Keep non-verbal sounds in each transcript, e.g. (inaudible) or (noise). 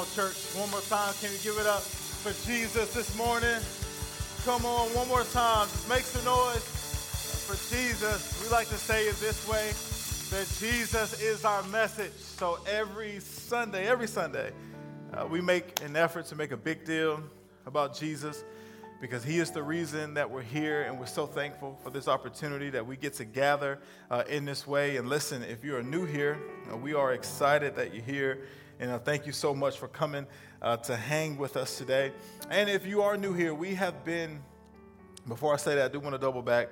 on, church. One more time. Can you give it up for Jesus this morning? Come on, one more time. Just make some noise for Jesus. We like to say it this way that Jesus is our message. So every Sunday, every Sunday, uh, we make an effort to make a big deal about Jesus because he is the reason that we're here and we're so thankful for this opportunity that we get to gather uh, in this way and listen if you are new here uh, we are excited that you're here and uh, thank you so much for coming uh, to hang with us today and if you are new here we have been before i say that i do want to double back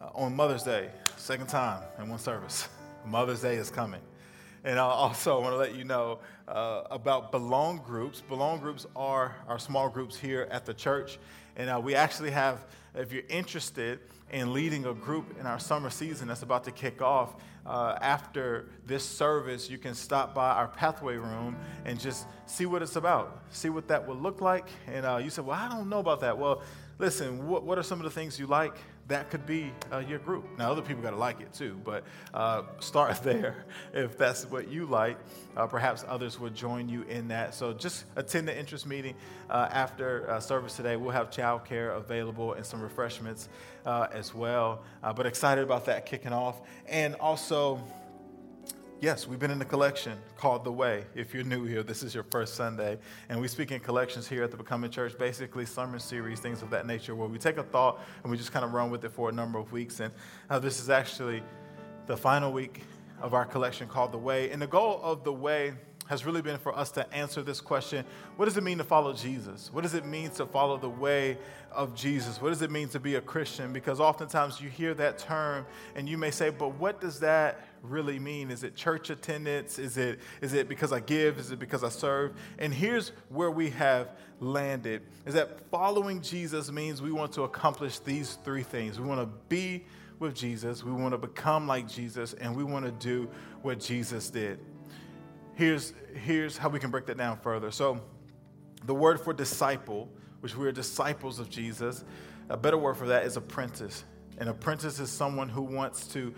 uh, on mother's day second time in one service (laughs) mother's day is coming and I also want to let you know uh, about belong groups. Belong groups are our small groups here at the church. And uh, we actually have, if you're interested in leading a group in our summer season that's about to kick off, uh, after this service, you can stop by our pathway room and just see what it's about, see what that would look like. And uh, you said, Well, I don't know about that. Well, listen, what, what are some of the things you like? That could be uh, your group. Now, other people got to like it too, but uh, start (laughs) there if that's what you like. Uh, perhaps others would join you in that. So just attend the interest meeting uh, after uh, service today. We'll have childcare available and some refreshments uh, as well. but excited about that kicking off. And also, Yes, we've been in a collection called The Way. If you're new here, this is your first Sunday. And we speak in collections here at the Becoming Church, basically sermon series, things of that nature, where we take a thought and we just kind of run with it for a number of weeks. And uh, this is actually the final week of our collection called The Way. And the goal of The Way has really been for us to answer this question what does it mean to follow Jesus? What does it mean to follow the way of Jesus? What does it mean to be a Christian? Because oftentimes you hear that term and you may say, but what does that really mean? Is it church attendance? Is it, is it because I give? Is it because I serve? And here's where we have landed is that following Jesus means we want to accomplish these three things. We want to be with Jesus, we want to become like Jesus, and we want to do what Jesus did here's, here's how we can break that down further. So, the word for disciple, which we are disciples of Jesus, a better word for that is apprentice. An apprentice is someone who wants to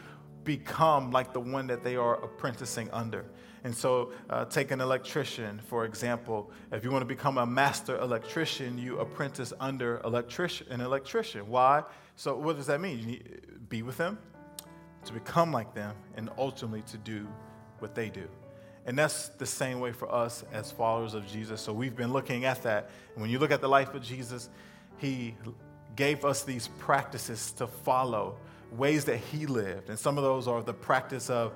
become like the one that they are apprenticing under. And so, uh, take an electrician, for example. If you want to become a master electrician, you apprentice under electrician, an electrician. Why? So, what does that mean? You need be with them, to become like them, and ultimately to do what they do. And that's the same way for us as followers of Jesus. So we've been looking at that. And when you look at the life of Jesus, he gave us these practices to follow, ways that he lived. And some of those are the practice of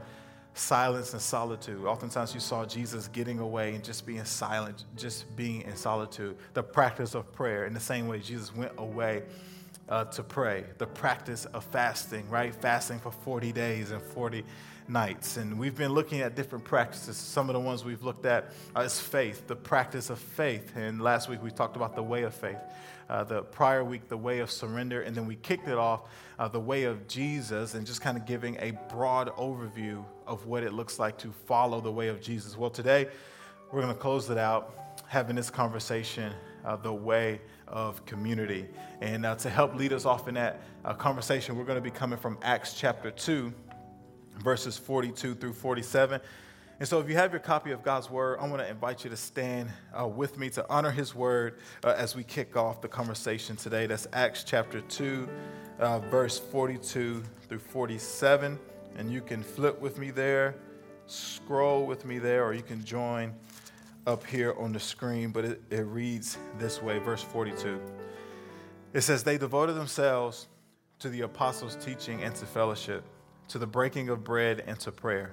silence and solitude. Oftentimes you saw Jesus getting away and just being silent, just being in solitude. The practice of prayer, in the same way Jesus went away uh, to pray. The practice of fasting, right? Fasting for 40 days and 40 nights. And we've been looking at different practices. Some of the ones we've looked at uh, is faith, the practice of faith. And last week we talked about the way of faith. Uh, the prior week, the way of surrender. And then we kicked it off, uh, the way of Jesus, and just kind of giving a broad overview of what it looks like to follow the way of Jesus. Well, today we're going to close it out having this conversation, uh, the way of community. And uh, to help lead us off in that uh, conversation, we're going to be coming from Acts chapter 2 verses 42 through 47. And so, if you have your copy of God's Word, I want to invite you to stand uh, with me to honor His Word uh, as we kick off the conversation today. That's Acts chapter 2, uh, verse 42 through 47. And you can flip with me there, scroll with me there, or you can join up here on the screen. But it, it reads this way verse 42. It says, They devoted themselves to the apostles' teaching and to fellowship to the breaking of bread, and to prayer.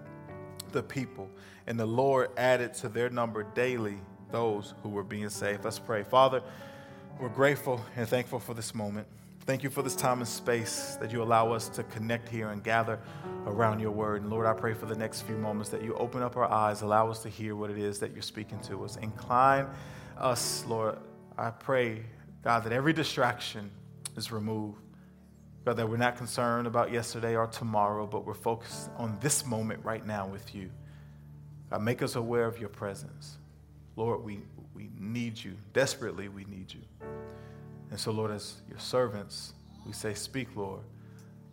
the people. And the Lord added to their number daily those who were being saved. Let's pray. Father, we're grateful and thankful for this moment. Thank you for this time and space that you allow us to connect here and gather around your word. And Lord, I pray for the next few moments that you open up our eyes, allow us to hear what it is that you're speaking to us. Incline us, Lord. I pray, God, that every distraction is removed. God, that we're not concerned about yesterday or tomorrow, but we're focused on this moment right now with you. God, make us aware of your presence. Lord, we, we need you. Desperately, we need you. And so, Lord, as your servants, we say, Speak, Lord,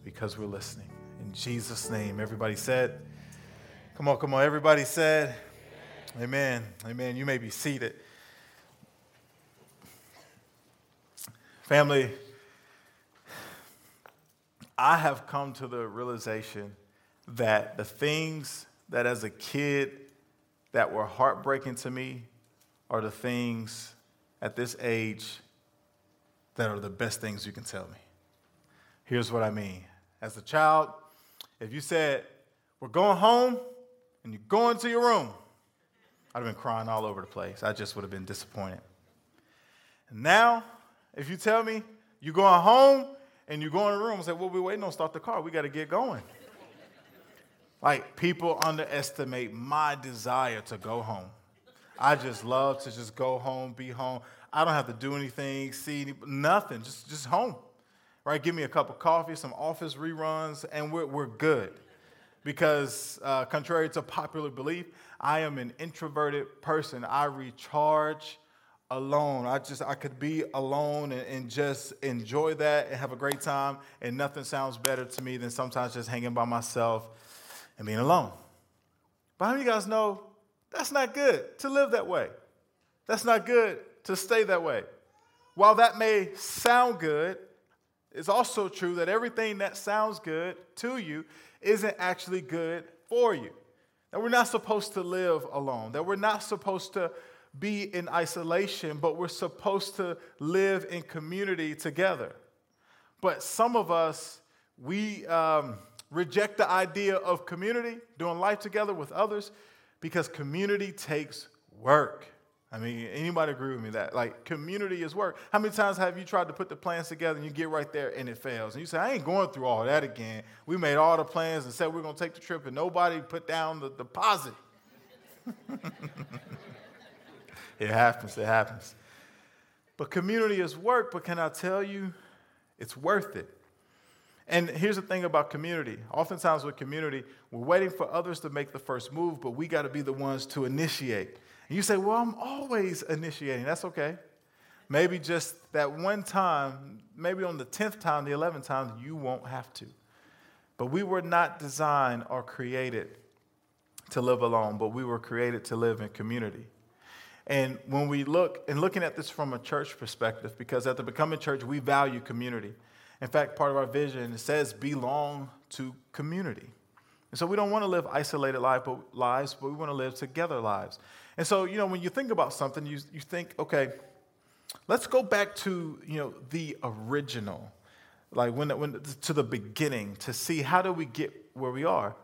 because we're listening. In Jesus' name, everybody said, Come on, come on. Everybody said, Amen. Amen. You may be seated. Family, I have come to the realization that the things that as a kid that were heartbreaking to me are the things at this age that are the best things you can tell me. Here's what I mean. As a child, if you said, We're going home and you're going to your room, I'd have been crying all over the place. I just would have been disappointed. And now, if you tell me you're going home and you go in the room and say, Well, we're waiting on start the car, we got to get going. Like, people underestimate my desire to go home. I just love to just go home, be home. I don't have to do anything, see any, nothing, just, just home. Right? Give me a cup of coffee, some office reruns, and we're, we're good. Because, uh, contrary to popular belief, I am an introverted person. I recharge alone. I just I could be alone and, and, just enjoy that and have a great time. And nothing sounds better to me than sometimes just hanging by myself and being alone. But how many you guys know that's not good to live that way? That's not good to stay that way. While that may sound good, it's also true that everything that sounds good to you isn't actually good for you. That we're not supposed to live alone, that we're not supposed to be in isolation, but we're supposed to live in community together. But some of us, we um, reject the idea of community, doing life together with others, because community takes work. I mean, anybody agree with me that like community is work? How many times have you tried to put the plans together and you get right there and it fails? And you say, I ain't going through all that again. We made all the plans and said we're going to take the trip and nobody put down the deposit. (laughs) it happens, it happens. But community is work, but can I tell you, it's worth it. And here's the thing about community. Oftentimes with community, we're waiting for others to make the first move, but we got to be the ones to initiate. And you say, Well, I'm always initiating. That's okay. Maybe just that one time, maybe on the 10th time, the 11th time, you won't have to. But we were not designed or created to live alone, but we were created to live in community. And when we look, and looking at this from a church perspective, because at the Becoming Church, we value community. In fact, part of our vision says belong to community. And so we don't want to live isolated life, but lives, but we want to live together lives. And so, you know, when you think about something, you, you think, okay, let's go back to, you know, the original, like when, when to the beginning to see how do we get where we are.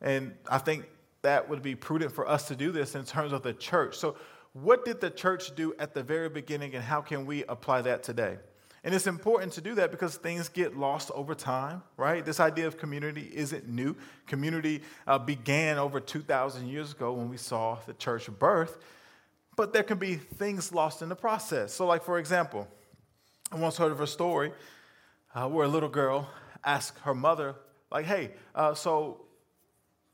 And I think that would be prudent for us to do this in terms of the church. So, what did the church do at the very beginning, and how can we apply that today? And it's important to do that because things get lost over time, right? This idea of community isn't new. Community uh, began over 2,000 years ago when we saw the church birth, but there can be things lost in the process. So, like, for example, I once heard of a story uh, where a little girl asked her mother, like, hey, uh, so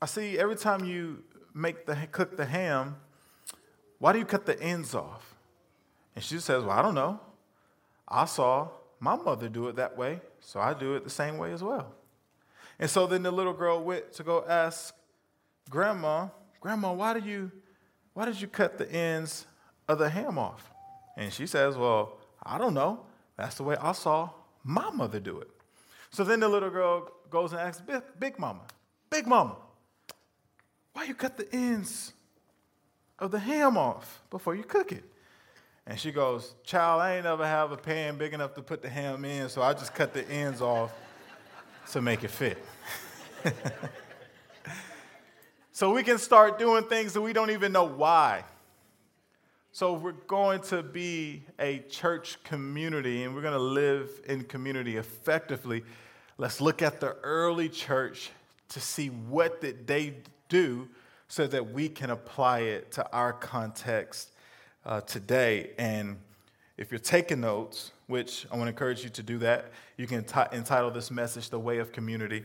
I see every time you make the cook the ham, why do you cut the ends off? And she says, well, I don't know. I saw my mother do it that way, so I do it the same way as well. And so then the little girl went to go ask grandma, Grandma, why did you why did you cut the ends of the ham off? And she says, Well, I don't know. That's the way I saw my mother do it. So then the little girl goes and asks Big Mama, Big Mama, why you cut the ends of the ham off before you cook it? And she goes, Child, I ain't never have a pan big enough to put the ham in, so I just cut the ends off to make it fit. (laughs) so we can start doing things that we don't even know why. So, we're going to be a church community and we're going to live in community effectively. Let's look at the early church to see what did they do so that we can apply it to our context uh, today. And if you're taking notes, which I want to encourage you to do that, you can t- entitle this message The Way of Community.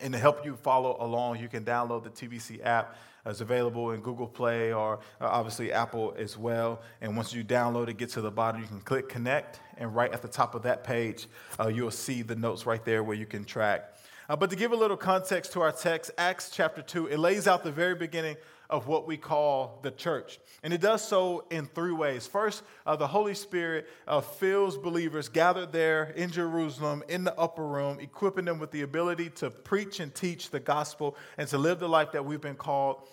And to help you follow along, you can download the TBC app. It's available in Google Play or uh, obviously Apple as well. And once you download it, get to the bottom, you can click connect. And right at the top of that page, uh, you'll see the notes right there where you can track. Uh, but to give a little context to our text, Acts chapter 2, it lays out the very beginning of what we call the church. And it does so in three ways. First, uh, the Holy Spirit uh, fills believers gathered there in Jerusalem in the upper room, equipping them with the ability to preach and teach the gospel and to live the life that we've been called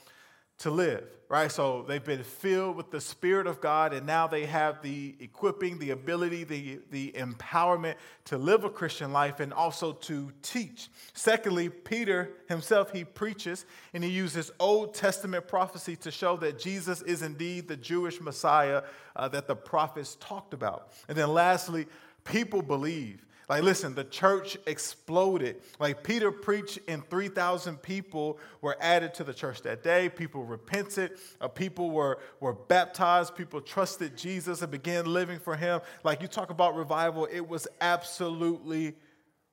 to live, right? So they've been filled with the Spirit of God, and now they have the equipping, the ability, the, the empowerment to live a Christian life and also to teach. Secondly, Peter himself, he preaches and he uses Old Testament prophecy to show that Jesus is indeed the Jewish Messiah uh, that the prophets talked about. And then lastly, people believe. Like, listen, the church exploded. Like, Peter preached, and 3,000 people were added to the church that day. People repented. Uh, people were, were baptized. People trusted Jesus and began living for him. Like, you talk about revival, it was absolutely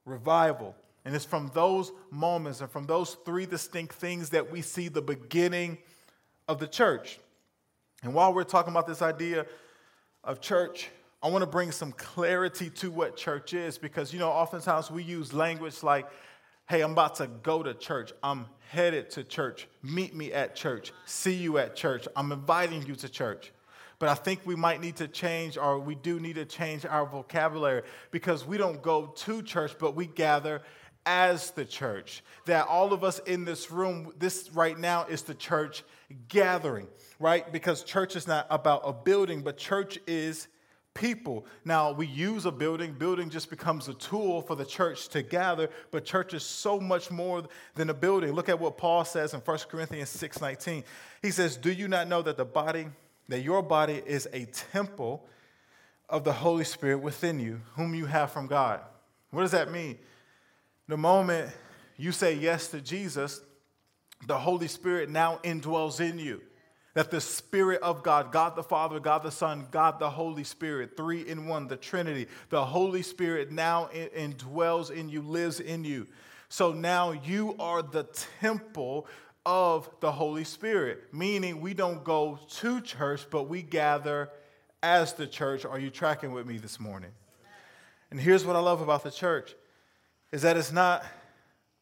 revival. And it's from those moments and from those three distinct things that we see the beginning of the church. And while we're talking about this idea of church, I want to bring some clarity to what church is because, you know, oftentimes we use language like, hey, I'm about to go to church. I'm headed to church. Meet me at church. See you at church. I'm inviting you to church. But I think we might need to change, or we do need to change our vocabulary because we don't go to church, but we gather as the church. That all of us in this room, this right now is the church gathering, right? Because church is not about a building, but church is people. Now, we use a building, building just becomes a tool for the church to gather, but church is so much more than a building. Look at what Paul says in 1 Corinthians 6:19. He says, "Do you not know that the body that your body is a temple of the Holy Spirit within you, whom you have from God?" What does that mean? The moment you say yes to Jesus, the Holy Spirit now indwells in you. That the Spirit of God, God the Father, God the Son, God the Holy Spirit, three in one, the Trinity, the Holy Spirit now indwells in you, lives in you. So now you are the temple of the Holy Spirit, meaning we don't go to church, but we gather as the church. Are you tracking with me this morning? And here's what I love about the church is that it's not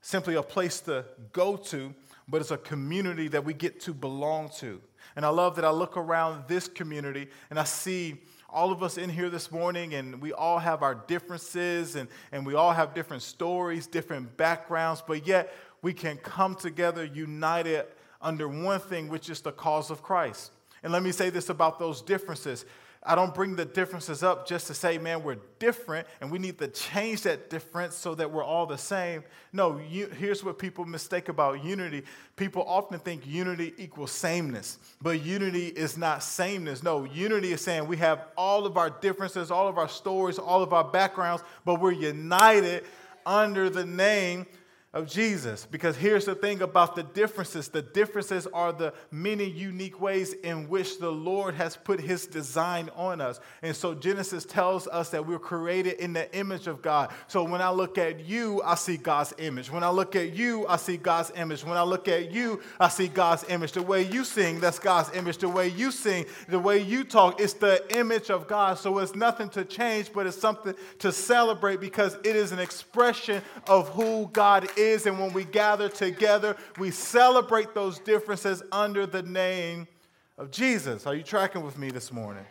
simply a place to go to, but it's a community that we get to belong to. And I love that I look around this community and I see all of us in here this morning, and we all have our differences and, and we all have different stories, different backgrounds, but yet we can come together united under one thing, which is the cause of Christ. And let me say this about those differences I don't bring the differences up just to say, man, we're different and we need to change that difference so that we're all the same. No, you, here's what people mistake about unity. People often think unity equals sameness, but unity is not sameness. No, unity is saying we have all of our differences, all of our stories, all of our backgrounds, but we're united under the name of Jesus. Because here's the thing about the differences the differences are the many unique ways in which the Lord has put his design on us. And so Genesis tells us that we're created in the image of God. So when I look at you, I see God's image. When I look at you, I see God's image. When I look at you, I see God's image. The way you sing, that's God's image. The way you sing, the way you talk, it's the image of God. So it's nothing to change, but it's something to celebrate because it is an expression of who God is is. And when we gather together, we celebrate those differences under the name of Jesus. Are you tracking with me this morning?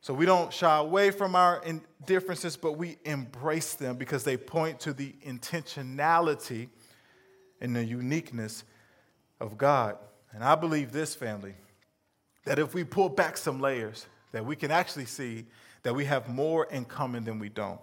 So we don't shy away from our differences, but we embrace them because they point to the intentionality and the uniqueness of God. And I believe this, family, that if we pull back some layers, that we can actually see that we have more in common than we don't.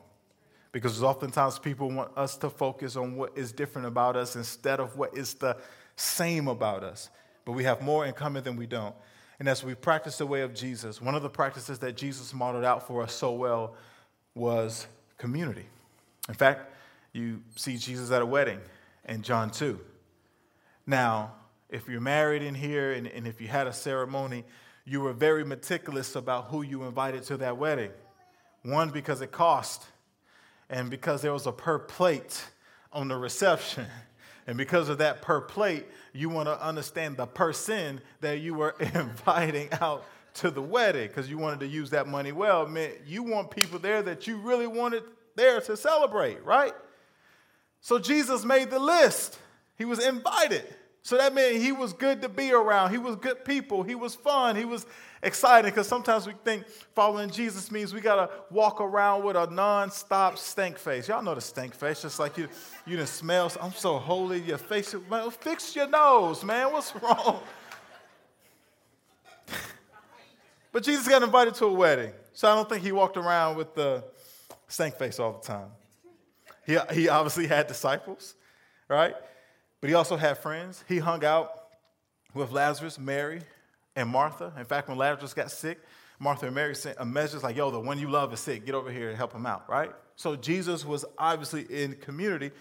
Because oftentimes people want us to focus on what is different about us instead of what is the same about us. But we have more in common than we don't. And as we practice the way of Jesus, one of the practices that Jesus modeled out for us so well was community. In fact, you see Jesus at a wedding in John 2. Now, if you're married in here and, and if you had a ceremony, you were very meticulous about who you invited to that wedding. One, because it cost, and because there was a per plate on the reception. (laughs) And because of that per plate, you want to understand the person that you were (laughs) inviting out to the wedding because you wanted to use that money well. Man, you want people there that you really wanted there to celebrate, right? So Jesus made the list. He was invited. So that meant he was good to be around. He was good people. He was fun. He was exciting because sometimes we think following Jesus means we got to walk around with a non-stop stink face. Y'all know the stink face, just like you, you didn't smell. I'm so holy. Your face, man, fix your nose, man. What's (laughs) wrong? but Jesus got invited to a wedding. So I don't think he walked around with the stink face all the time. He, he obviously had disciples, right? But he also had friends. He hung out with Lazarus, Mary, and Martha. In fact, when Lazarus got sick, Martha and Mary sent a message like, yo, the one you love is sick. Get over here and help him out, right? So Jesus was obviously in community.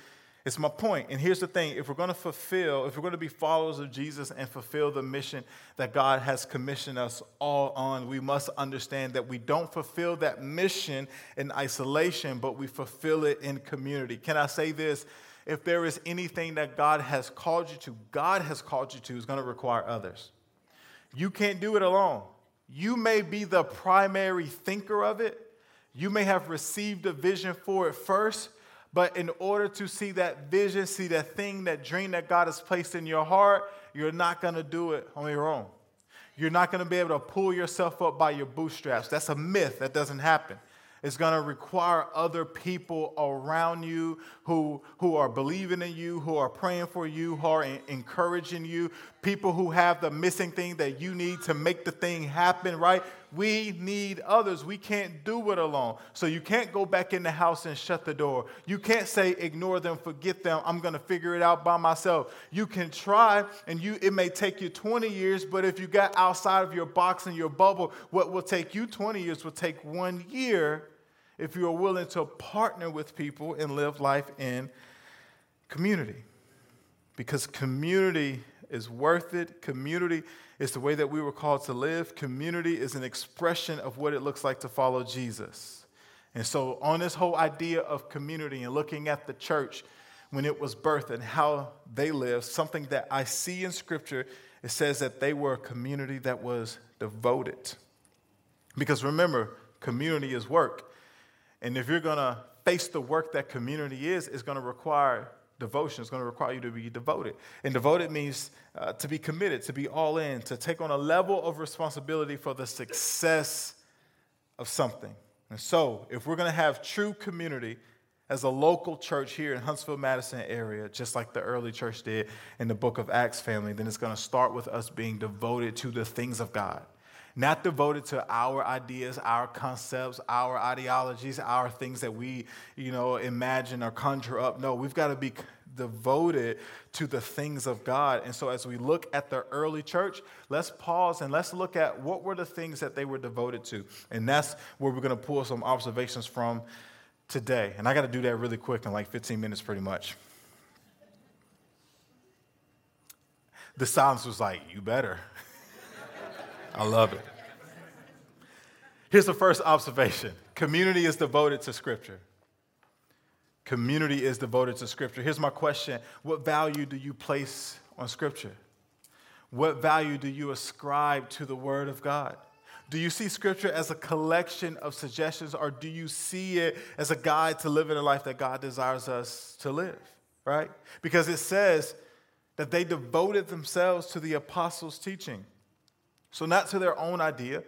It's my point. And here's the thing if we're going to fulfill, if we're going to be followers of Jesus and fulfill the mission that God has commissioned us all on, we must understand that we don't fulfill that mission in isolation, but we fulfill it in community. Can I say this? if there is anything that God has called you to, God has called you to, is going to require others. You can't do it alone. You may be the primary thinker of it. You may have received a vision for it first, but in order to see that vision, see that thing, that dream that God has placed in your heart, you're not going to do it on your own. You're not going to be able to pull yourself up by your bootstraps. That's a myth. That doesn't happen. It's going to require other people around you who, who are believing in you, who are praying for you, who are encouraging you, people who have the missing thing that you need to make the thing happen, right? We need others. We can't do it alone. So you can't go back in the house and shut the door. You can't say, ignore them, forget them. I'm going to figure it out by myself. You can try, and you it may take you 20 years, but if you got outside of your box and your bubble, what will take you 20 years will take one year if you are willing to partner with people and live life in community. Because community is worth it. Community is the way that we were called to live. Community is an expression of what it looks like to follow Jesus. And so, on this whole idea of community and looking at the church when it was birthed and how they lived, something that I see in Scripture, it says that they were a community that was devoted. Because remember, community is work. And if you're going to face the work that community is, it's going to require devotion. is going to require you to be devoted. And devoted means uh, to be committed, to be all in, to take on a level of responsibility for the success of something. And so, if we're going to have true community as a local church here in Huntsville, Madison area, just like the early church did in the book of Acts family, then it's going to start with us being devoted to the things of God not devoted to our ideas, our concepts, our ideologies, our things that we, you know, imagine or conjure up. No, we've got to be devoted to the things of God. And so as we look at the early church, let's pause and let's look at what were the things that they were devoted to. And that's where we're going to pull some observations from today. And I got to do that really quick in like 15 minutes pretty much. The silence was like, you better. (laughs) I love it. Here's the first observation community is devoted to Scripture. Community is devoted to Scripture. Here's my question What value do you place on Scripture? What value do you ascribe to the Word of God? Do you see Scripture as a collection of suggestions, or do you see it as a guide to living a life that God desires us to live? Right? Because it says that they devoted themselves to the apostles' teaching. So, not to their own idea,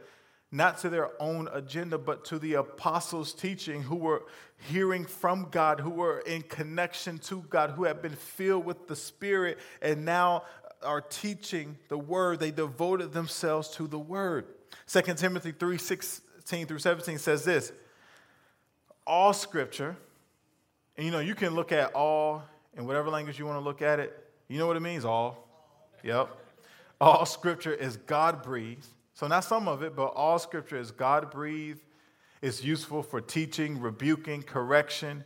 not to their own agenda, but to the apostles' teaching who were hearing from God, who were in connection to God, who had been filled with the Spirit, and now are teaching the word. They devoted themselves to the word. 2 Timothy 3 16 through 17 says this All scripture, and you know, you can look at all in whatever language you want to look at it. You know what it means? All. Yep. All scripture is God breathed So, not some of it, but all scripture is God breathed, It's useful for teaching, rebuking, correction,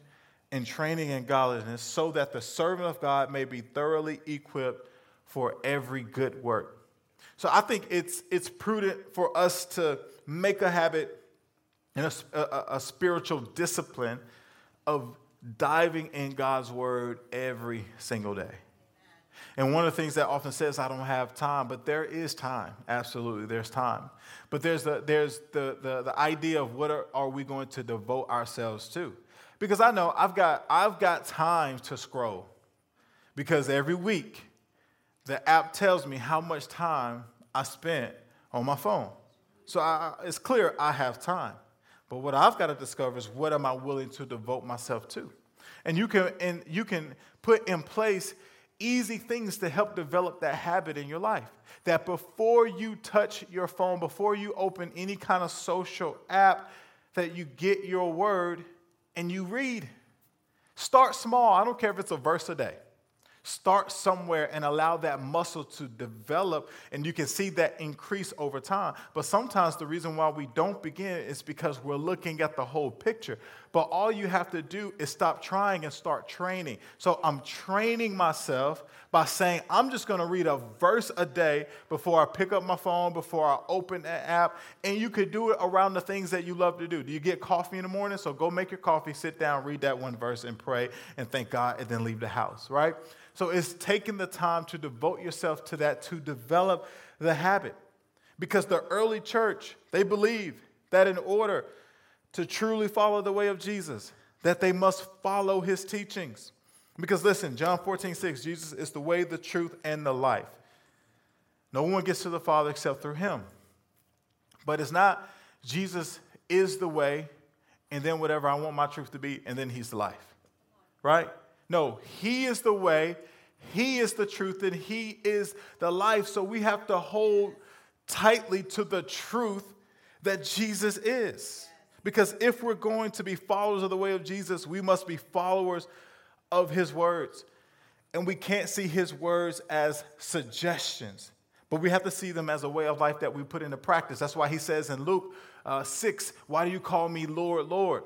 and training in godliness, so that the servant of God may be thoroughly equipped for every good work. So, I think it's, it's prudent for us to make a habit and a, a, a spiritual discipline of diving in God's word every single day. And one of the things that often says, I don't have time, but there is time. Absolutely, there's time. But there's the, there's the, the, the idea of what are, are we going to devote ourselves to? Because I know I've got, I've got time to scroll. Because every week, the app tells me how much time I spent on my phone. So I, it's clear I have time. But what I've got to discover is what am I willing to devote myself to? And you can, and you can put in place easy things to help develop that habit in your life. That before you touch your phone, before you open any kind of social app, that you get your word and you read. Start small. I don't care if it's a verse a day. Start somewhere and allow that muscle to develop, and you can see that increase over time. But sometimes the reason why we don't begin is because we're looking at the whole picture. But all you have to do is stop trying and start training. So I'm training myself by saying, I'm just gonna read a verse a day before I pick up my phone, before I open an app. And you could do it around the things that you love to do. Do you get coffee in the morning? So go make your coffee, sit down, read that one verse, and pray, and thank God, and then leave the house, right? So it's taking the time to devote yourself to that, to develop the habit. Because the early church, they believed that in order to truly follow the way of Jesus, that they must follow his teachings. Because listen, John 14, 6, Jesus is the way, the truth, and the life. No one gets to the Father except through him. But it's not Jesus is the way, and then whatever I want my truth to be, and then he's the life. Right? No, He is the way, He is the truth, and He is the life. So we have to hold tightly to the truth that Jesus is. Because if we're going to be followers of the way of Jesus, we must be followers of His words. And we can't see His words as suggestions, but we have to see them as a way of life that we put into practice. That's why He says in Luke uh, 6, Why do you call me Lord, Lord?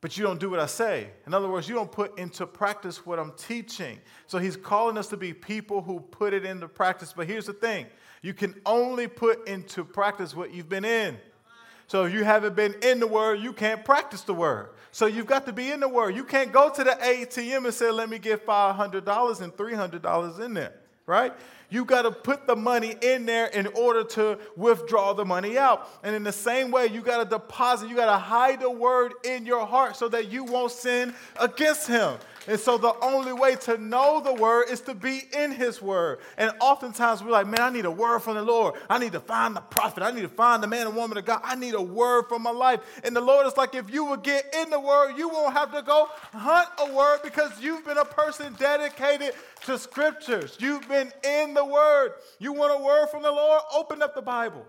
But you don't do what I say. In other words, you don't put into practice what I'm teaching. So he's calling us to be people who put it into practice. But here's the thing you can only put into practice what you've been in. So if you haven't been in the word, you can't practice the word. So you've got to be in the word. You can't go to the ATM and say, let me get $500 and $300 in there, right? You got to put the money in there in order to withdraw the money out. And in the same way, you got to deposit, you got to hide the word in your heart so that you won't sin against him. And so the only way to know the word is to be in his word. And oftentimes we're like, man, I need a word from the Lord. I need to find the prophet. I need to find the man and woman of God. I need a word for my life. And the Lord is like, if you would get in the word, you won't have to go hunt a word because you've been a person dedicated to scriptures. You've been in the word. You want a word from the Lord? Open up the Bible.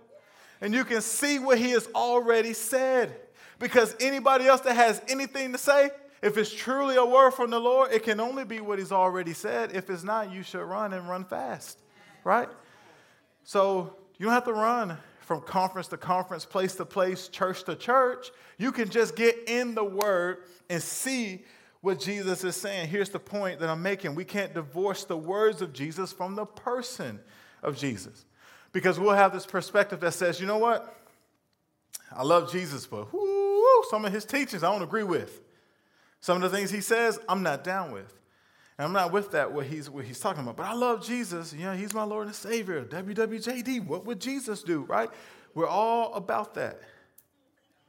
And you can see what he has already said. Because anybody else that has anything to say, if it's truly a word from the Lord, it can only be what He's already said. If it's not, you should run and run fast, right? So you don't have to run from conference to conference, place to place, church to church. You can just get in the Word and see what Jesus is saying. Here's the point that I'm making we can't divorce the words of Jesus from the person of Jesus. Because we'll have this perspective that says, you know what? I love Jesus, but whoo, some of his teachings I don't agree with. Some of the things he says, I'm not down with. And I'm not with that what he's what he's talking about. But I love Jesus. You know, he's my Lord and Savior. WWJD, what would Jesus do, right? We're all about that.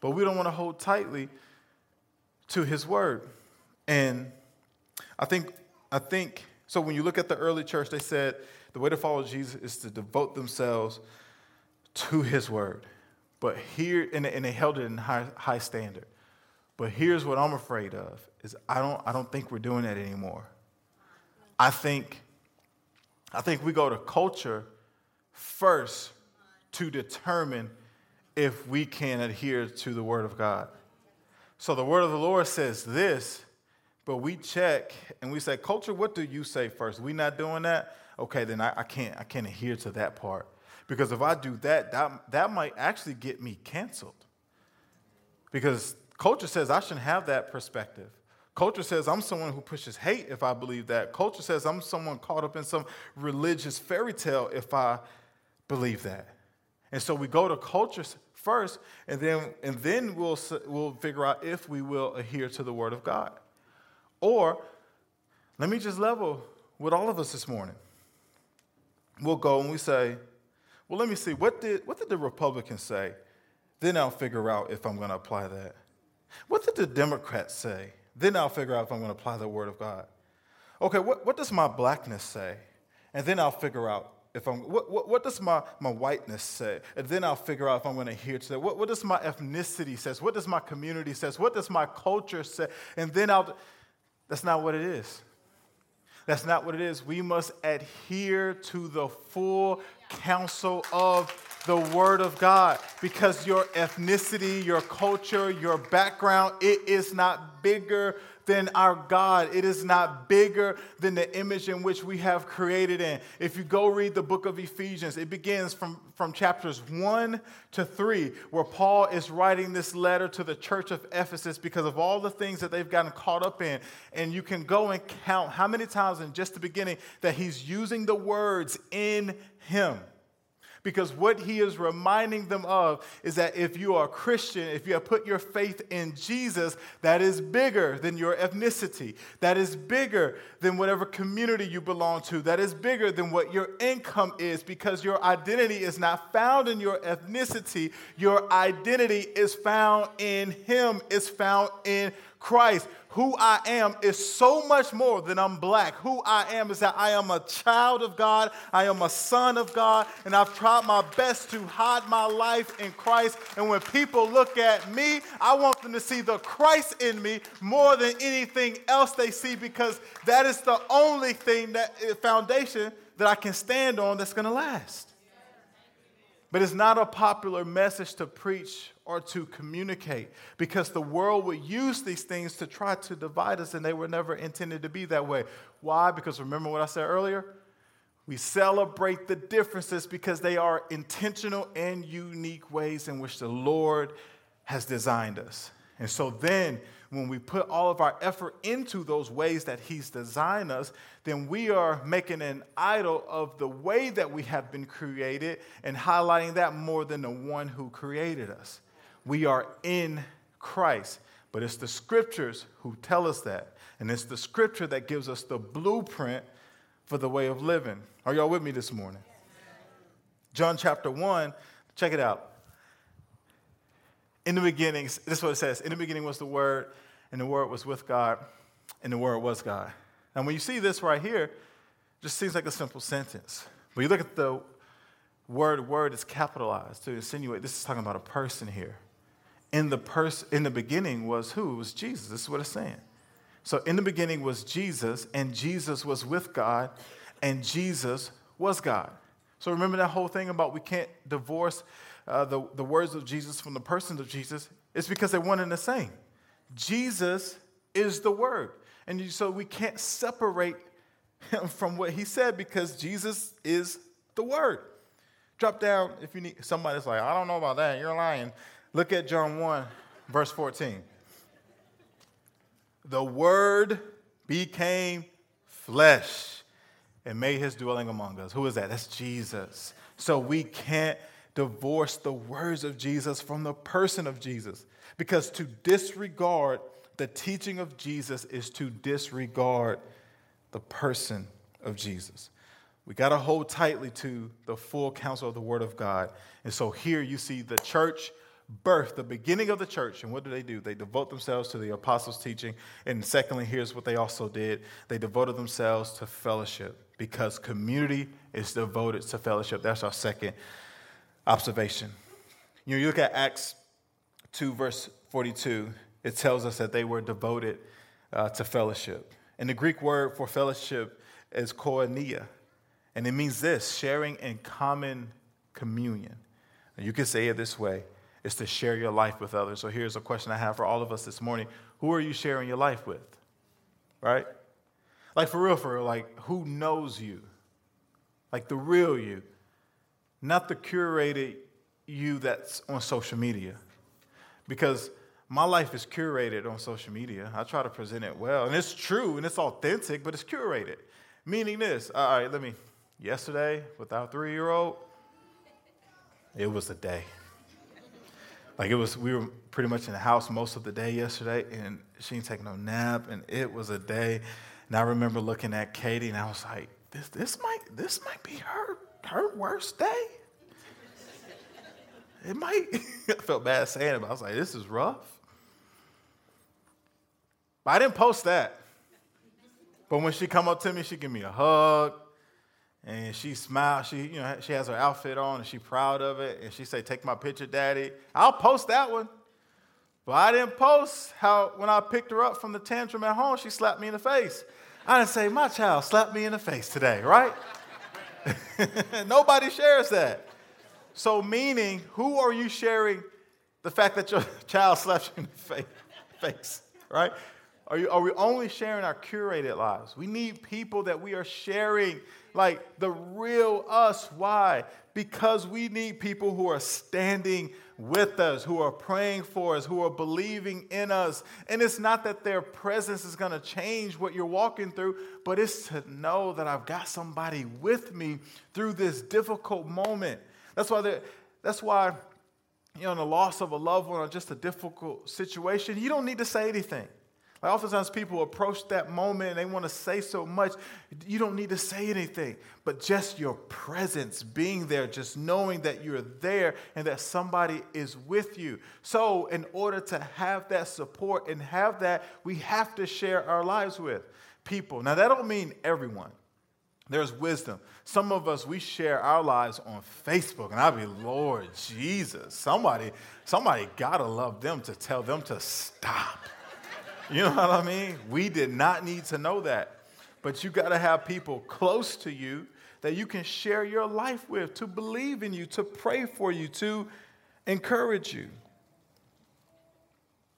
But we don't want to hold tightly to his word. And I think, I think, so when you look at the early church, they said the way to follow Jesus is to devote themselves to his word. But here, and, they held it in high, high standard. But here's what I'm afraid of is I don't, I don't think we're doing that anymore. I think, I think we go to culture first to determine if we can adhere to the Word of God. So the Word of the Lord says this, but we check and we say, Culture, what do you say first? We not doing that? Okay, then I, I can't I can't adhere to that part. Because if I do that, that, that might actually get me canceled. Because culture says I shouldn't have that perspective. Culture says I'm someone who pushes hate if I believe that. Culture says I'm someone caught up in some religious fairy tale if I believe that. And so we go to culture first, and then, and then we'll, we'll figure out if we will adhere to the Word of God. Or, let me just level with all of us this morning. We'll go and we say, well, let me see, what did, what did the Republicans say? Then I'll figure out if I'm going to apply that. What did the Democrats say? Then I'll figure out if I'm going to apply the Word of God. Okay, what, what does my blackness say? And then I'll figure out if I'm, what, what, what, does my, my whiteness say? And then I'll figure out if I'm going to hear to that. What, what does my ethnicity says? What does my community says? What does my culture say? And then I'll, that's not what it is. That's not what it is. We must adhere to the full counsel of the Word of God because your ethnicity, your culture, your background, it is not bigger than our God. It is not bigger than the image in which we have created in. If you go read the book of Ephesians, it begins from, from chapters 1 to 3, where Paul is writing this letter to the church of Ephesus because of all the things that they've gotten caught up in. And you can go and count how many times in just the beginning that he's using the words in him. Because what he is reminding them of is that if you are a Christian, if you have put your faith in Jesus, that is bigger than your ethnicity. That is bigger than whatever community you belong to. That is bigger than what your income is because your identity is not found in your ethnicity. Your identity is found in him, is found in Christ. Who I am is so much more than I'm black. Who I am is that I am a child of God, I am a son of God, and I've tried my best to hide my life in Christ. And when people look at me, I want them to see the Christ in me more than anything else they see because that is the only thing that eh, foundation that I can stand on that's going to last. But it's not a popular message to preach or to communicate because the world would use these things to try to divide us, and they were never intended to be that way. Why? Because remember what I said earlier? We celebrate the differences because they are intentional and unique ways in which the Lord has designed us. And so then when we put all of our effort into those ways that He's designed us, then we are making an idol of the way that we have been created and highlighting that more than the one who created us. We are in Christ, but it's the scriptures who tell us that. And it's the scripture that gives us the blueprint for the way of living. Are y'all with me this morning? John chapter 1, check it out. In the beginning, this is what it says In the beginning was the Word, and the Word was with God, and the Word was God. And when you see this right here, it just seems like a simple sentence. But you look at the word, word is capitalized to insinuate this is talking about a person here. In the, pers- in the beginning was who? It was Jesus. This is what it's saying. So in the beginning was Jesus, and Jesus was with God, and Jesus was God. So remember that whole thing about we can't divorce uh, the, the words of Jesus from the person of Jesus? It's because they're one and the same. Jesus is the Word. And so we can't separate him from what he said because Jesus is the Word. Drop down if you need somebody's like, I don't know about that, you're lying. Look at John 1, verse 14. The Word became flesh and made his dwelling among us. Who is that? That's Jesus. So we can't divorce the words of Jesus from the person of Jesus. Because to disregard the teaching of Jesus is to disregard the person of Jesus. We got to hold tightly to the full counsel of the Word of God. And so here you see the church birth, the beginning of the church. And what do they do? They devote themselves to the apostles' teaching. And secondly, here's what they also did they devoted themselves to fellowship because community is devoted to fellowship. That's our second observation. You know, you look at Acts 2, verse 42, it tells us that they were devoted uh, to fellowship. And the Greek word for fellowship is koinonia, and it means this sharing in common communion. You can say it this way it's to share your life with others. So here's a question I have for all of us this morning Who are you sharing your life with? Right? Like, for real, for real, like, who knows you? Like, the real you. not the curated you that's on social media. Because my life is curated on social media. I try to present it well. And it's true and it's authentic, but it's curated. Meaning this, all right, let me, yesterday with our three year old, it was a day. Like it was, we were pretty much in the house most of the day yesterday, and she didn't take no nap, and it was a day. And I remember looking at Katie, and I was like, "This, this might, this might be her, her worst day." It might. (laughs) I felt bad saying it, but I was like, "This is rough." But I didn't post that. But when she come up to me, she give me a hug, and she smiled. She, you know, she has her outfit on, and she proud of it. And she say, "Take my picture, Daddy." I'll post that one. But I didn't post how when I picked her up from the tantrum at home, she slapped me in the face. I didn't say, my child slapped me in the face today, right? (laughs) Nobody shares that. So, meaning, who are you sharing the fact that your (laughs) child slapped you in the face, right? Are, you, are we only sharing our curated lives? We need people that we are sharing like the real us. Why? Because we need people who are standing with us, who are praying for us, who are believing in us. And it's not that their presence is going to change what you're walking through, but it's to know that I've got somebody with me through this difficult moment. That's why that's why you know, in the loss of a loved one or just a difficult situation, you don't need to say anything. Like oftentimes people approach that moment and they want to say so much. You don't need to say anything, but just your presence, being there, just knowing that you're there and that somebody is with you. So, in order to have that support and have that, we have to share our lives with people. Now, that don't mean everyone. There's wisdom. Some of us we share our lives on Facebook, and I be Lord Jesus. Somebody, somebody gotta love them to tell them to stop. You know what I mean? We did not need to know that. But you got to have people close to you that you can share your life with, to believe in you, to pray for you, to encourage you.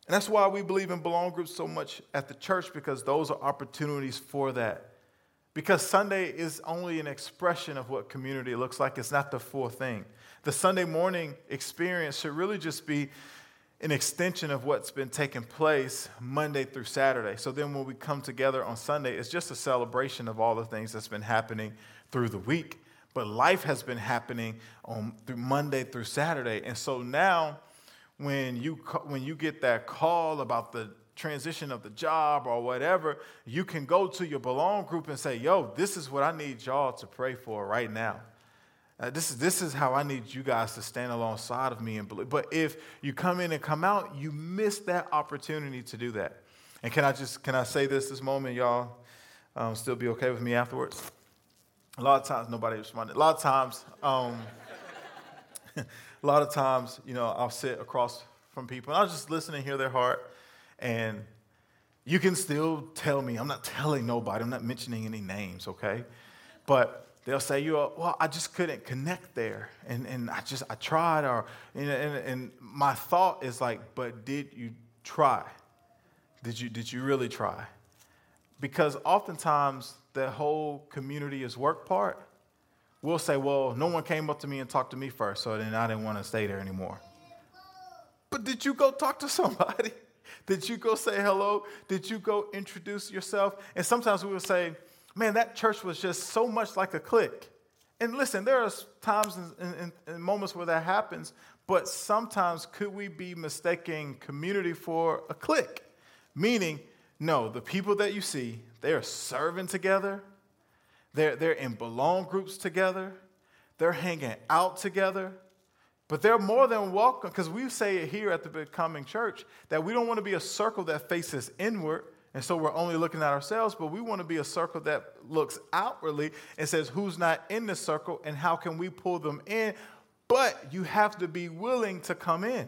And that's why we believe in belong groups so much at the church because those are opportunities for that. Because Sunday is only an expression of what community looks like, it's not the full thing. The Sunday morning experience should really just be an extension of what's been taking place Monday through Saturday. So then when we come together on Sunday, it's just a celebration of all the things that's been happening through the week. But life has been happening on through Monday through Saturday. And so now when you when you get that call about the transition of the job or whatever, you can go to your belong group and say, "Yo, this is what I need y'all to pray for right now." Uh, this, is, this is how I need you guys to stand alongside of me and believe. But if you come in and come out, you miss that opportunity to do that. And can I just can I say this this moment, y'all? Um, still be okay with me afterwards? A lot of times nobody responded. A lot of times, um, (laughs) a lot of times, you know, I'll sit across from people and I'll just listen and hear their heart. And you can still tell me. I'm not telling nobody. I'm not mentioning any names, okay? But they'll say, you know, well, I just couldn't connect there. And, and I just, I tried. Or, and, and, and my thought is like, but did you try? Did you, did you really try? Because oftentimes the whole community is work part. We'll say, well, no one came up to me and talked to me first, so then I didn't want to stay there anymore. But did you go talk to (laughs) somebody? Did you go say hello? Did you go introduce yourself? And sometimes we will say, man, that church was just so much like a clique. And listen, there are times and, moments where that happens, but sometimes could we be mistaking community for a clique? Meaning, no, the people that you see, they are serving together, they're, they're in belong groups together, they're hanging out together, but they're more than welcome, because we say it here at the Becoming Church that we don't want to be a circle that faces inward, and so we're only looking at ourselves, but we want to be a circle that looks outwardly and says who's not in the circle and how can we pull them in. But you have to be willing to come in.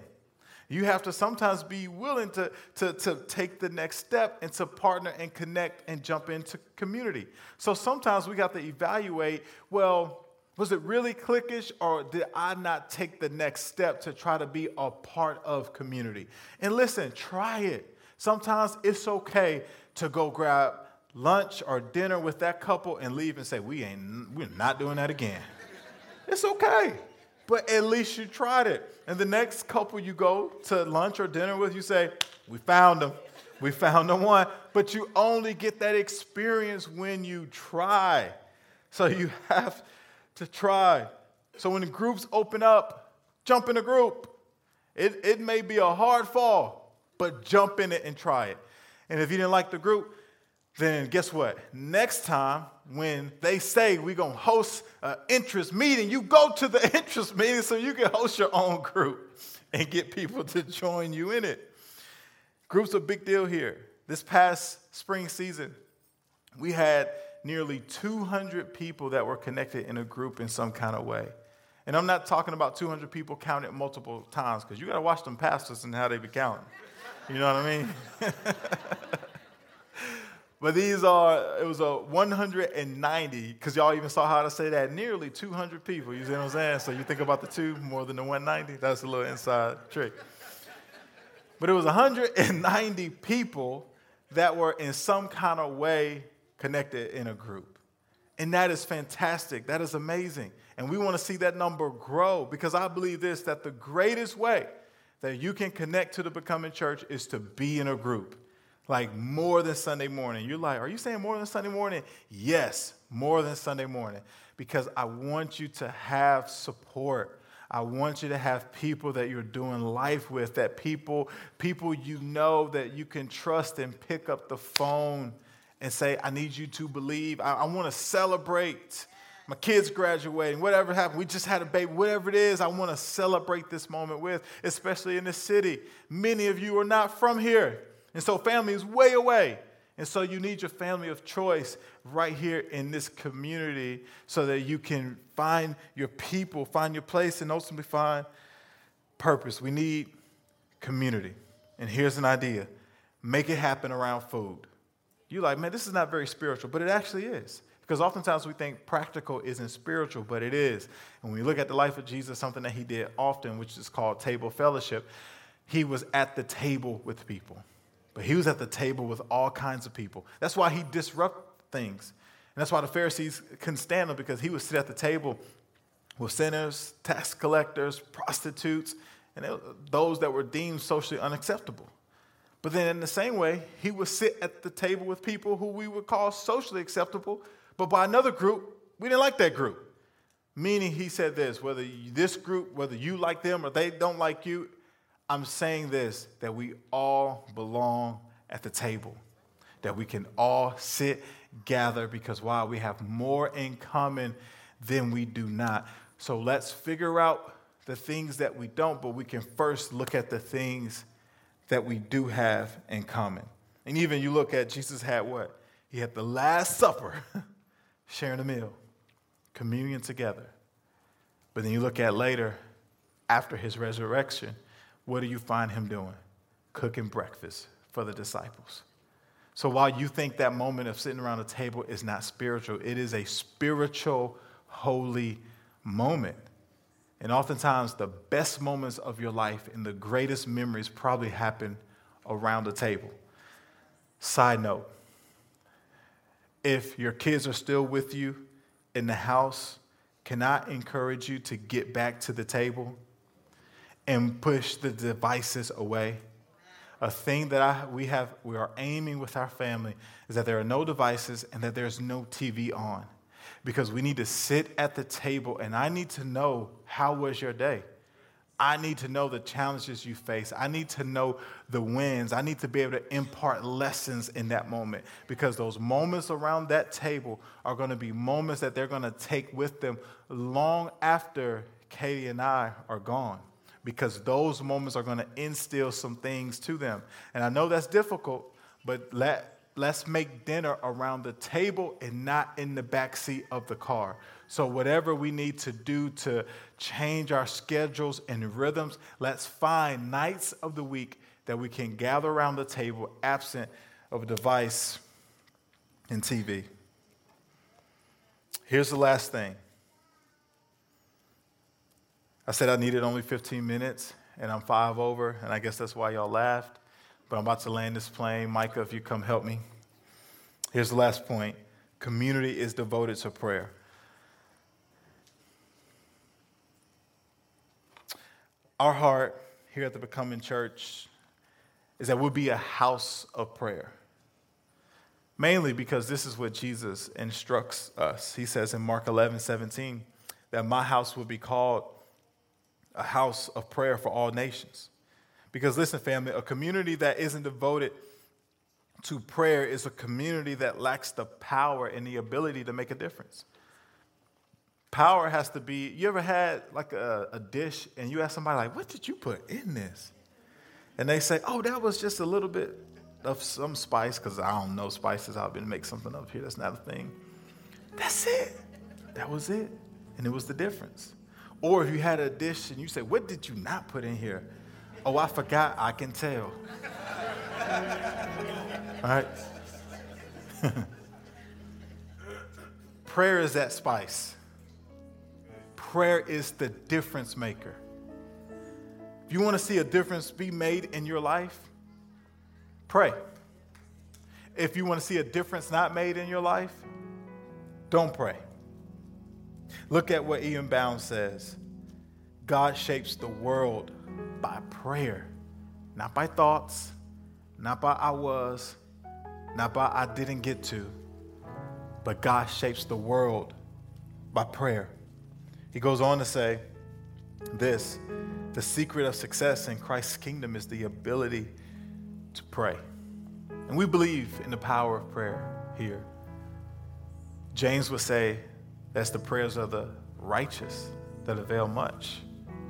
You have to sometimes be willing to, to, to take the next step and to partner and connect and jump into community. So sometimes we got to evaluate well, was it really cliquish or did I not take the next step to try to be a part of community? And listen, try it. Sometimes it's okay to go grab lunch or dinner with that couple and leave and say, we ain't, we're not doing that again. It's okay. But at least you tried it. And the next couple you go to lunch or dinner with, you say, We found them. We found the one. But you only get that experience when you try. So you have to try. So when the groups open up, jump in a group. It, it may be a hard fall, but jump in it and try it. And if you didn't like the group, then guess what? Next time, when they say we're going to host an interest meeting, you go to the (laughs) interest meeting so you can host your own group and get people to join you in it. Groups are a big deal here. This past spring season, we had nearly 200 people that were connected in a group in some kind of way. And I'm not talking about 200 people counted multiple times because you got to watch them pastors and how they be counting. You know what I mean? (laughs) but these are, it was a 190, because y'all even saw how to say that, nearly 200 people. You see what I'm saying? So you think about the two more than the 190. That's a little inside trick. But it was 190 people that were in some kind of way connected in a group. And that is fantastic. That is amazing. And we want to see that number grow because I believe this that the greatest way that you can connect to the becoming church is to be in a group. Like more than Sunday morning. You're like, are you saying more than Sunday morning? Yes, more than Sunday morning. Because I want you to have support. I want you to have people that you're doing life with, that people, people you know that you can trust and pick up the phone and say, I need you to believe. I, I want to celebrate my kids graduating, whatever happened. We just had a baby, whatever it is, I want to celebrate this moment with, especially in this city. Many of you are not from here. And so family is way away. And so you need your family of choice right here in this community so that you can find your people, find your place, and ultimately find purpose. We need community. And here's an idea make it happen around food. You're like, man, this is not very spiritual, but it actually is. Because oftentimes we think practical isn't spiritual, but it is. And when we look at the life of Jesus, something that he did often, which is called table fellowship, he was at the table with people. But he was at the table with all kinds of people. That's why he disrupted things. And that's why the Pharisees couldn't stand him because he would sit at the table with sinners, tax collectors, prostitutes, and those that were deemed socially unacceptable. But then, in the same way, he would sit at the table with people who we would call socially acceptable, but by another group, we didn't like that group. Meaning, he said this whether this group, whether you like them or they don't like you, I'm saying this that we all belong at the table, that we can all sit, gather, because why? We have more in common than we do not. So let's figure out the things that we don't, but we can first look at the things that we do have in common. And even you look at Jesus had what? He had the Last Supper, (laughs) sharing a meal, communion together. But then you look at later, after his resurrection, what do you find him doing? Cooking breakfast for the disciples. So while you think that moment of sitting around a table is not spiritual, it is a spiritual, holy moment. And oftentimes, the best moments of your life and the greatest memories probably happen around the table. Side note if your kids are still with you in the house, can I encourage you to get back to the table and push the devices away. A thing that I, we, have, we are aiming with our family is that there are no devices and that there's no TV on. Because we need to sit at the table and I need to know how was your day? I need to know the challenges you face. I need to know the wins. I need to be able to impart lessons in that moment because those moments around that table are going to be moments that they're going to take with them long after Katie and I are gone because those moments are going to instill some things to them. And I know that's difficult, but let, let's make dinner around the table and not in the back seat of the car. So, whatever we need to do to change our schedules and rhythms, let's find nights of the week that we can gather around the table absent of a device and TV. Here's the last thing I said I needed only 15 minutes, and I'm five over, and I guess that's why y'all laughed. But I'm about to land this plane. Micah, if you come help me. Here's the last point community is devoted to prayer. Our heart here at the Becoming Church is that we'll be a house of prayer. Mainly because this is what Jesus instructs us. He says in Mark 11, 17, that my house will be called a house of prayer for all nations. Because listen, family, a community that isn't devoted to prayer is a community that lacks the power and the ability to make a difference. Power has to be, you ever had like a, a dish and you ask somebody, like, what did you put in this? And they say, oh, that was just a little bit of some spice, because I don't know spices. I've been make something up here. That's not a thing. That's it. That was it. And it was the difference. Or if you had a dish and you say, what did you not put in here? Oh, I forgot. I can tell. All right? (laughs) Prayer is that spice. Prayer is the difference maker. If you want to see a difference be made in your life, pray. If you want to see a difference not made in your life, don't pray. Look at what E.M. Bounds says God shapes the world by prayer, not by thoughts, not by I was, not by I didn't get to, but God shapes the world by prayer. He goes on to say this the secret of success in Christ's kingdom is the ability to pray. And we believe in the power of prayer here. James would say that's the prayers of the righteous that avail much.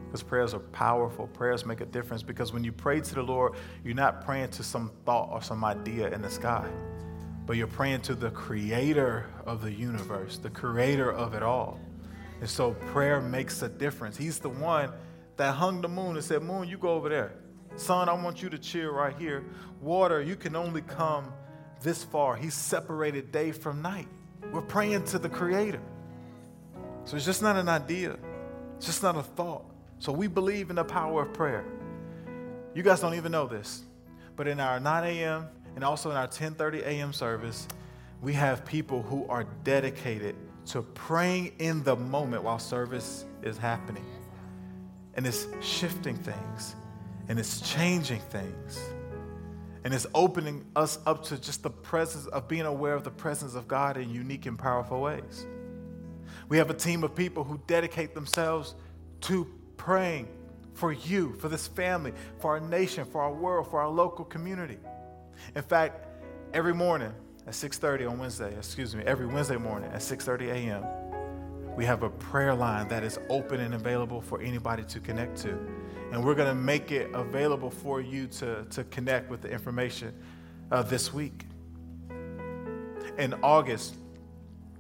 Because prayers are powerful. Prayers make a difference because when you pray to the Lord, you're not praying to some thought or some idea in the sky, but you're praying to the creator of the universe, the creator of it all. And so prayer makes a difference. He's the one that hung the moon and said, Moon, you go over there. Sun, I want you to chill right here. Water, you can only come this far. He separated day from night. We're praying to the Creator. So it's just not an idea, it's just not a thought. So we believe in the power of prayer. You guys don't even know this, but in our 9 a.m. and also in our 10:30 a.m. service, we have people who are dedicated to praying in the moment while service is happening and it's shifting things and it's changing things and it's opening us up to just the presence of being aware of the presence of God in unique and powerful ways. We have a team of people who dedicate themselves to praying for you, for this family, for our nation, for our world, for our local community. In fact, every morning at 6:30 on Wednesday, excuse me, every Wednesday morning at 6:30 a.m., we have a prayer line that is open and available for anybody to connect to. And we're going to make it available for you to, to connect with the information uh, this week. In August,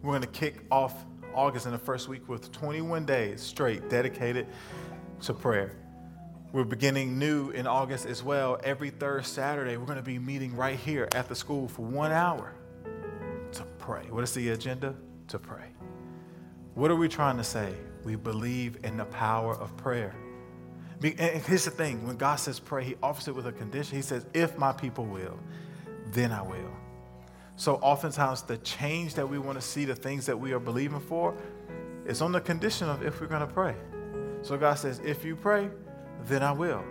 we're going to kick off August in the first week with 21 days straight dedicated to prayer. We're beginning new in August as well. Every third Saturday, we're going to be meeting right here at the school for one hour to pray. What is the agenda? To pray. What are we trying to say? We believe in the power of prayer. And here's the thing when God says pray, He offers it with a condition. He says, If my people will, then I will. So oftentimes, the change that we want to see, the things that we are believing for, is on the condition of if we're going to pray. So God says, If you pray, then I will.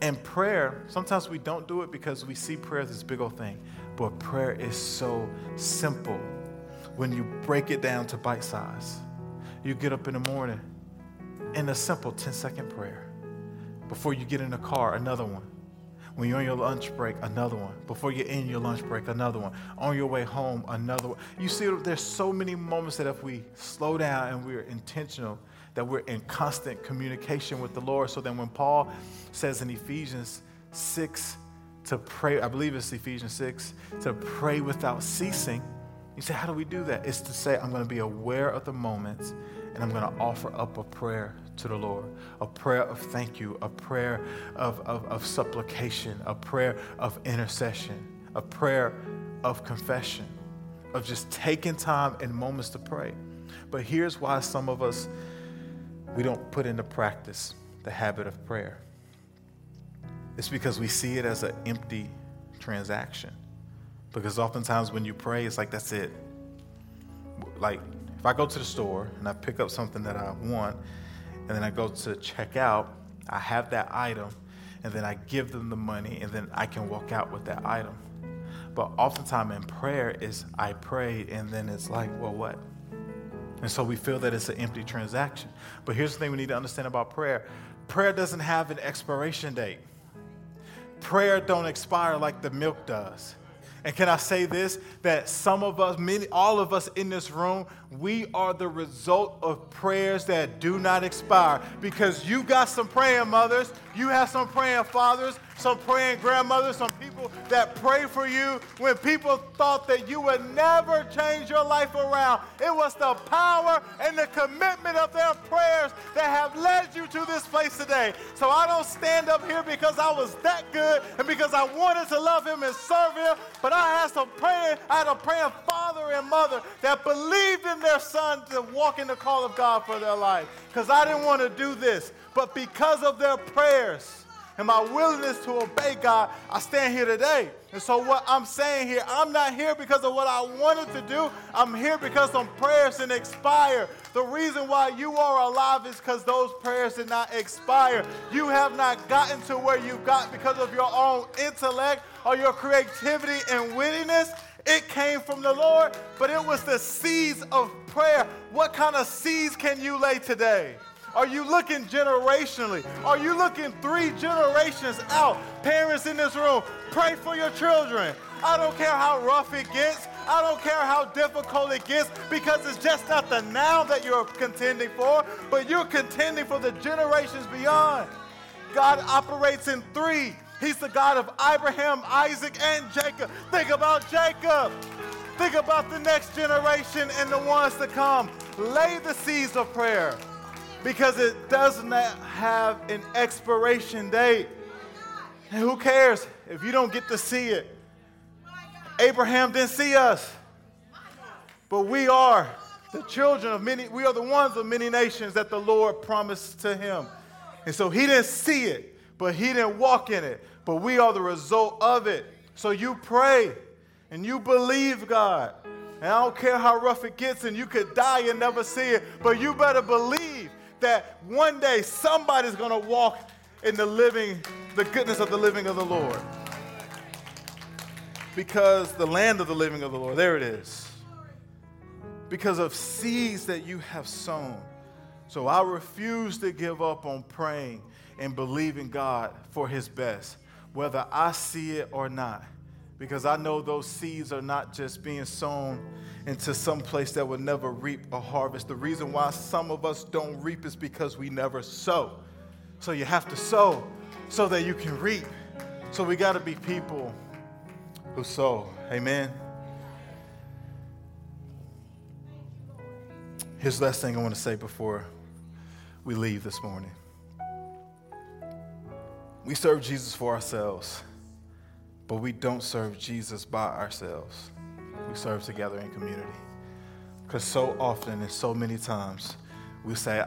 And prayer, sometimes we don't do it because we see prayer as this big old thing, but prayer is so simple when you break it down to bite size. You get up in the morning in a simple 10 second prayer. Before you get in the car, another one. When you're on your lunch break, another one. Before you end your lunch break, another one. On your way home, another one. You see, there's so many moments that if we slow down and we're intentional, that we're in constant communication with the Lord. So then when Paul says in Ephesians 6 to pray, I believe it's Ephesians 6, to pray without ceasing, you say, how do we do that? It's to say, I'm going to be aware of the moments and I'm going to offer up a prayer to the Lord, a prayer of thank you, a prayer of, of, of supplication, a prayer of intercession, a prayer of confession, of just taking time and moments to pray. But here's why some of us, we don't put into practice the habit of prayer. It's because we see it as an empty transaction. Because oftentimes when you pray, it's like, that's it. Like, if I go to the store and I pick up something that I want, and then I go to check out, I have that item, and then I give them the money, and then I can walk out with that item. But oftentimes in prayer is I prayed, and then it's like, well, what? And so we feel that it's an empty transaction. But here's the thing we need to understand about prayer prayer doesn't have an expiration date. Prayer don't expire like the milk does. And can I say this? That some of us, many, all of us in this room, we are the result of prayers that do not expire. Because you got some praying mothers, you have some praying fathers, some praying grandmothers, some people that pray for you when people thought that you would never change your life around. It was the power and the commitment of their prayers that have led you to this place today. So I don't stand up here because I was that good and because I wanted to love him and serve him, but I had some praying, I had a praying father and mother that believed in their son to walk in the call of God for their life. Because I didn't want to do this, but because of their prayers, and my willingness to obey God, I stand here today. And so, what I'm saying here, I'm not here because of what I wanted to do. I'm here because some prayers didn't expire. The reason why you are alive is because those prayers did not expire. You have not gotten to where you got because of your own intellect or your creativity and wittiness. It came from the Lord, but it was the seeds of prayer. What kind of seeds can you lay today? Are you looking generationally? Are you looking three generations out? Parents in this room, pray for your children. I don't care how rough it gets. I don't care how difficult it gets because it's just not the now that you're contending for, but you're contending for the generations beyond. God operates in three. He's the God of Abraham, Isaac, and Jacob. Think about Jacob. Think about the next generation and the ones to come. Lay the seeds of prayer because it does not have an expiration date. And who cares if you don't get to see it? Abraham didn't see us, but we are the children of many, we are the ones of many nations that the Lord promised to him. And so he didn't see it, but he didn't walk in it, but we are the result of it. So you pray and you believe God. And I don't care how rough it gets, and you could die and never see it, but you better believe that one day somebody's to walk in the living, the goodness of the living of the Lord. Because the land of the living of the Lord, there it is. Because of seeds that you have sown. So I refuse to give up on praying and believing God for his best, whether I see it or not. Because I know those seeds are not just being sown into some place that will never reap a harvest. The reason why some of us don't reap is because we never sow. So you have to sow so that you can reap. So we got to be people who sow. Amen. Here's the last thing I want to say before we leave this morning. We serve Jesus for ourselves, but we don't serve Jesus by ourselves we serve together in community. Because so often and so many times we say,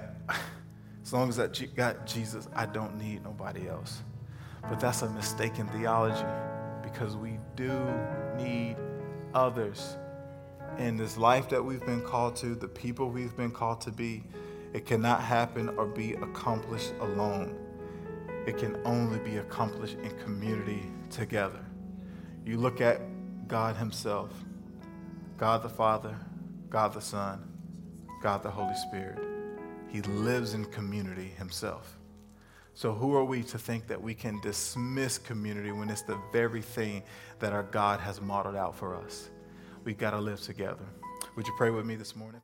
as long as I got Jesus, I don't need nobody else. But that's a mistaken theology because we do need others. In this life that we've been called to, the people we've been called to be, it cannot happen or be accomplished alone. It can only be accomplished in community together. You look at God Himself. God the Father, God the Son, God the Holy Spirit. He lives in community himself. So, who are we to think that we can dismiss community when it's the very thing that our God has modeled out for us? We've got to live together. Would you pray with me this morning?